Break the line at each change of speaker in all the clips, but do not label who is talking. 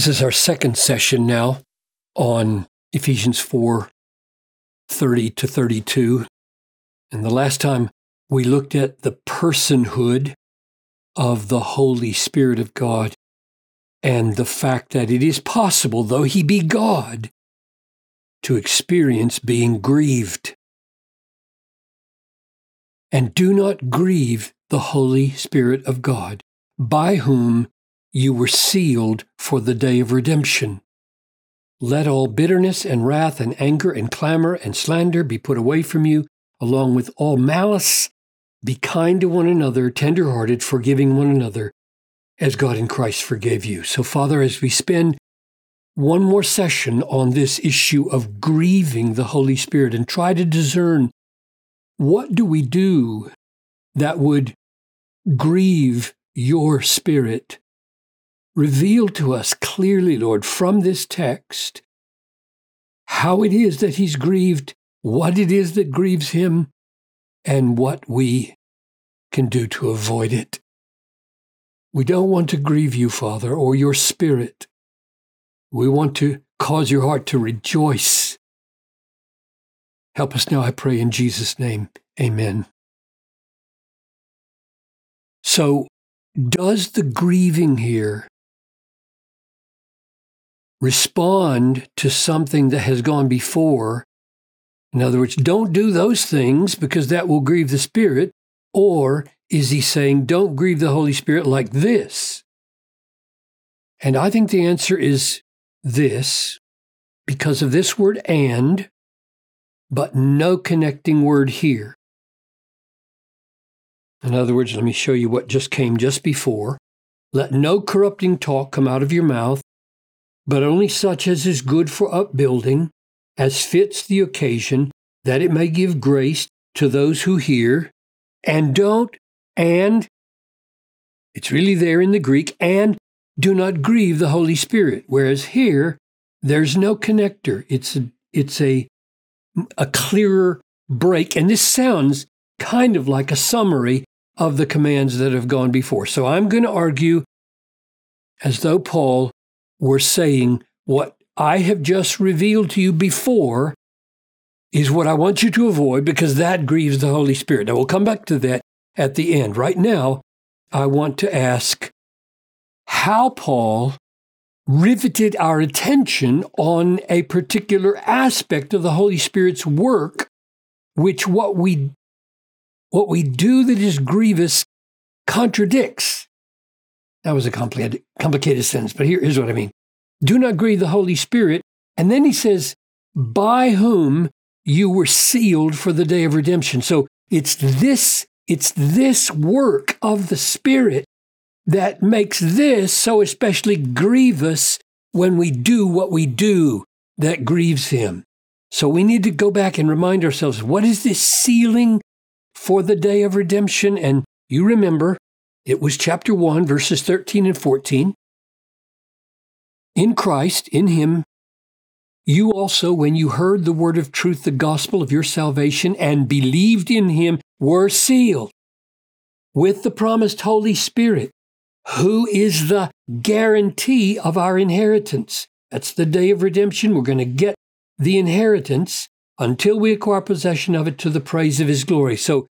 This is our second session now on Ephesians 4 30 to 32. And the last time we looked at the personhood of the Holy Spirit of God and the fact that it is possible, though He be God, to experience being grieved. And do not grieve the Holy Spirit of God, by whom you were sealed for the day of redemption. Let all bitterness and wrath and anger and clamor and slander be put away from you, along with all malice. Be kind to one another, tenderhearted, forgiving one another, as God in Christ forgave you. So, Father, as we spend one more session on this issue of grieving the Holy Spirit and try to discern what do we do that would grieve your spirit Reveal to us clearly, Lord, from this text, how it is that he's grieved, what it is that grieves him, and what we can do to avoid it. We don't want to grieve you, Father, or your Spirit. We want to cause your heart to rejoice. Help us now, I pray, in Jesus' name. Amen. So, does the grieving here respond to something that has gone before. In other words, don't do those things because that will grieve the Spirit. Or is he saying, don't grieve the Holy Spirit like this? And I think the answer is this because of this word and, but no connecting word here. In other words, let me show you what just came just before. Let no corrupting talk come out of your mouth, but only such as is good for upbuilding, as fits the occasion, that it may give grace to those who hear. And don't, and, it's really there in the Greek, and do not grieve the Holy Spirit. Whereas here, there's no connector. It's a, it's a, a clearer break. And this sounds kind of like a summary of the commands that have gone before. So I'm going to argue as though Paul we're saying what I have just revealed to you before is what I want you to avoid because that grieves the Holy Spirit. Now, we'll come back to that at the end. Right now, I want to ask how Paul riveted our attention on a particular aspect of the Holy Spirit's work, which what we what we do that is grievous contradicts. That was a complicated, complicated sentence, but here, here's what I mean. Do not grieve the Holy Spirit. And then he says, by whom you were sealed for the day of redemption. So it's this, it's this work of the Spirit that makes this so especially grievous when we do what we do that grieves him. So we need to go back and remind ourselves what is this sealing for the day of redemption? And you remember it was chapter 1, verses 13 and 14. In Christ, in Him, you also, when you heard the word of truth, the gospel of your salvation, and believed in Him, were sealed with the promised Holy Spirit, who is the guarantee of our inheritance. That's the day of redemption. We're going to get the inheritance until we acquire possession of it to the praise of His glory. So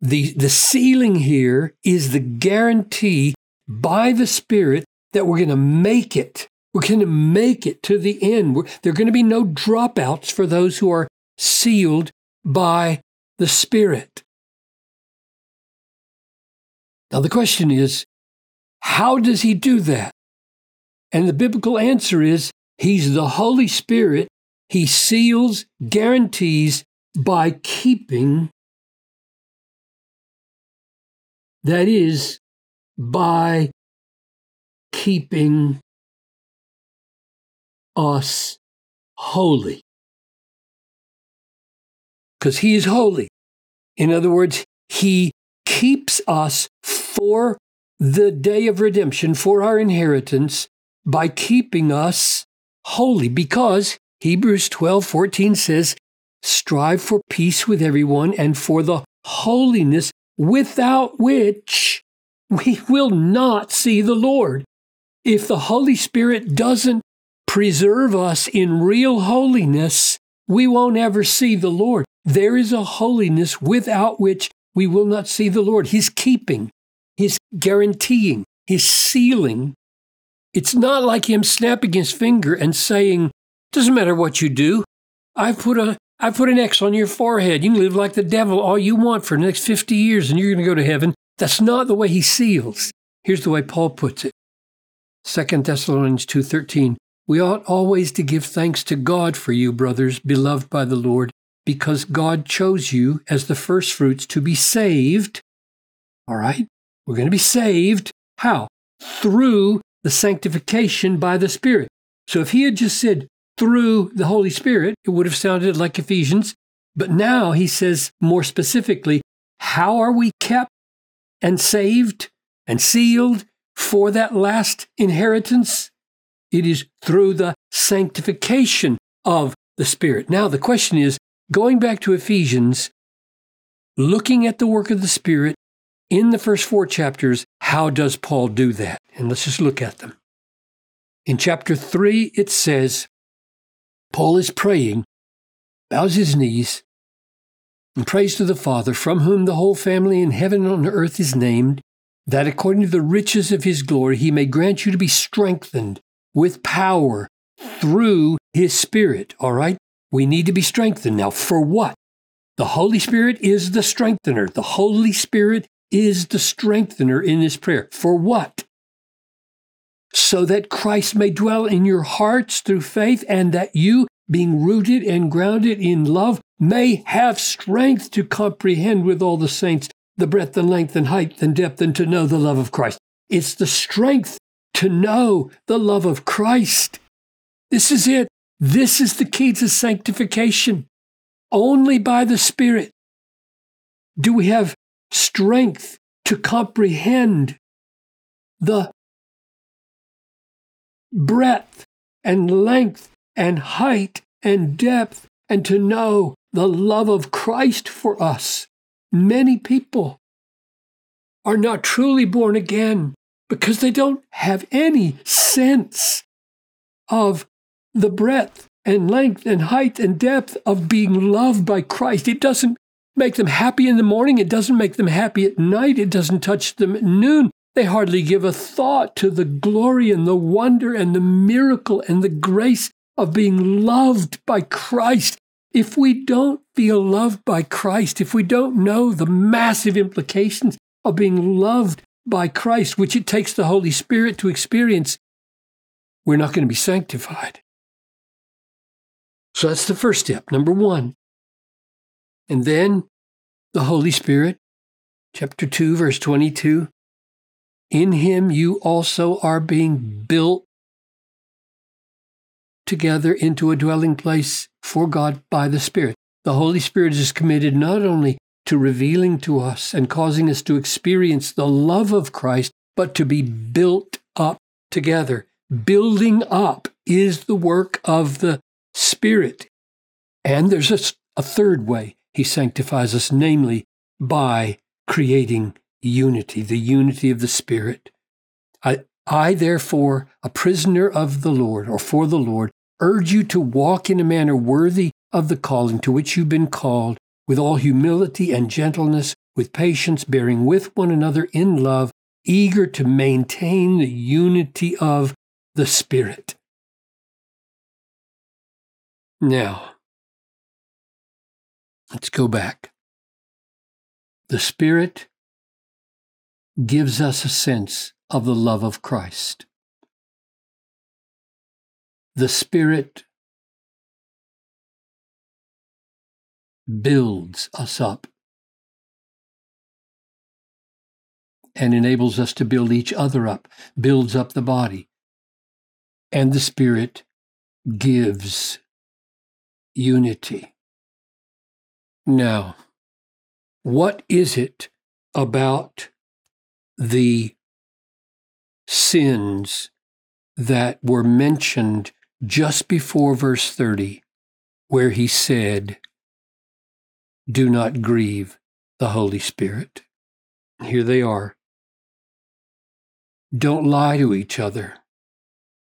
the, the sealing here is the guarantee by the Spirit that we're going to make it. We're going to make it to the end. We're, there are going to be no dropouts for those who are sealed by the Spirit. Now, the question is, how does he do that? And the biblical answer is, he's the Holy Spirit. He seals, guarantees by keeping that is, by keeping us holy. Because He is holy. In other words, He keeps us for the day of redemption, for our inheritance, by keeping us holy. Because Hebrews 12 14 says, Strive for peace with everyone and for the holiness without which we will not see the Lord. if the Holy Spirit doesn't preserve us in real holiness, we won't ever see the Lord. There is a holiness without which we will not see the Lord. He's keeping, He's guaranteeing, He's sealing. It's not like Him snapping His finger and saying, Doesn't matter what you do. I've put a I put an X on your forehead. You can live like the devil all you want for the next 50 years and you're going to go to heaven. That's not the way he seals. Here's the way Paul puts it. 2 Thessalonians 2:13 We ought always to give thanks to God for you brothers beloved by the Lord because God chose you as the firstfruits to be saved. All right? We're going to be saved how? Through the sanctification by the Spirit. So if he had just said through the Holy Spirit, it would have sounded like Ephesians. But now he says more specifically, how are we kept and saved and sealed for that last inheritance? It is through the sanctification of the Spirit. Now, the question is going back to Ephesians, looking at the work of the Spirit in the first four chapters, how does Paul do that? And let's just look at them. In chapter 3, it says, Paul is praying, bows his knees, and prays to the Father, from whom the whole family in heaven and on earth is named, that according to the riches of his glory he may grant you to be strengthened with power through his Spirit. All right? We need to be strengthened. Now, for what? The Holy Spirit is the strengthener. The Holy Spirit is the strengthener in this prayer. For what? So that Christ may dwell in your hearts through faith, and that you, being rooted and grounded in love, may have strength to comprehend with all the saints the breadth and length and height and depth, and to know the love of Christ. It's the strength to know the love of Christ. This is it. This is the key to sanctification. Only by the Spirit do we have strength to comprehend the breadth and length and height and depth and to know the love of Christ for us. Many people are not truly born again because they don't have any sense of the breadth and length and height and depth of being loved by Christ. It doesn't make them happy in the morning. It doesn't make them happy at night. It doesn't touch them at noon. They hardly give a thought to the glory and the wonder and the miracle and the grace of being loved by Christ. If we don't feel loved by Christ, if we don't know the massive implications of being loved by Christ, which it takes the Holy Spirit to experience, we're not going to be sanctified. So that's the first step, number one. And then the Holy Spirit, chapter 2, verse 22 in him you also are being built together into a dwelling place for God by the Spirit. The Holy Spirit is committed not only to revealing to us and causing us to experience the love of Christ, but to be built up together. Building up is the work of the Spirit. And there's a, a third way he sanctifies us, namely by creating unity, the unity of the Spirit. I, I, therefore, a prisoner of the Lord, or for the Lord, urge you to walk in a manner worthy of the calling to which you've been called, with all humility and gentleness, with patience, bearing with one another in love, eager to maintain the unity of the Spirit. Now, let's go back. The Spirit gives us a sense of the love of Christ. The Spirit builds us up and enables us to build each other up, builds up the body. And the Spirit gives unity. Now, what is it about the sins that were mentioned just before verse 30, where he said, Do not grieve the Holy Spirit. Here they are. Don't lie to each other.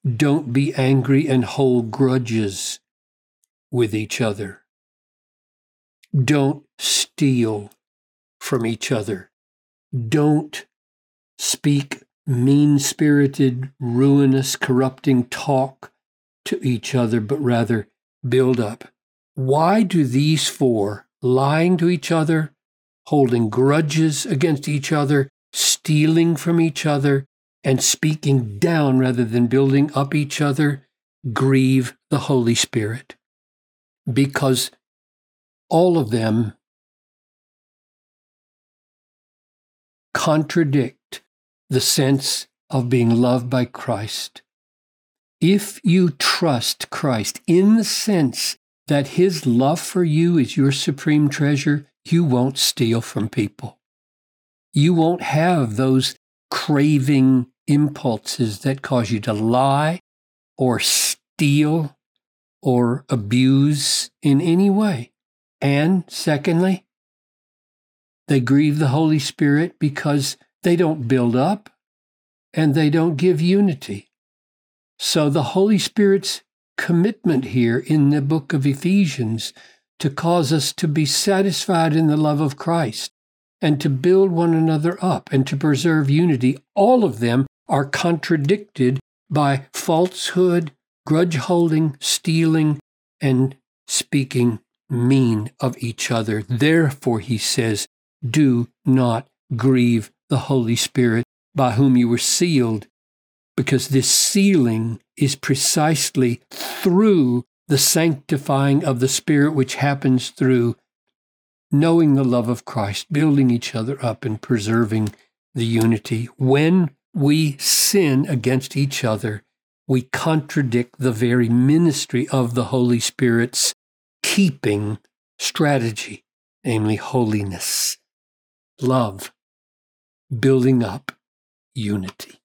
Don't be angry and hold grudges with each other. Don't steal from each other. Don't speak mean spirited, ruinous, corrupting talk to each other, but rather build up. Why do these four, lying to each other, holding grudges against each other, stealing from each other, and speaking down rather than building up each other, grieve the Holy Spirit? Because all of them contradict the sense of being loved by Christ. If you trust Christ in the sense that his love for you is your supreme treasure, you won't steal from people. You won't have those craving impulses that cause you to lie or steal or abuse in any way. And secondly, they grieve the Holy Spirit because they don't build up and they don't give unity. So the Holy Spirit's commitment here in the book of Ephesians to cause us to be satisfied in the love of Christ and to build one another up and to preserve unity, all of them are contradicted by falsehood, grudge holding, stealing, and speaking mean of each other. Therefore, he says, do not grieve the Holy Spirit by whom you were sealed, because this sealing is precisely through the sanctifying of the Spirit, which happens through knowing the love of Christ, building each other up, and preserving the unity. When we sin against each other, we contradict the very ministry of the Holy Spirit's keeping strategy, namely holiness, love, building up, unity.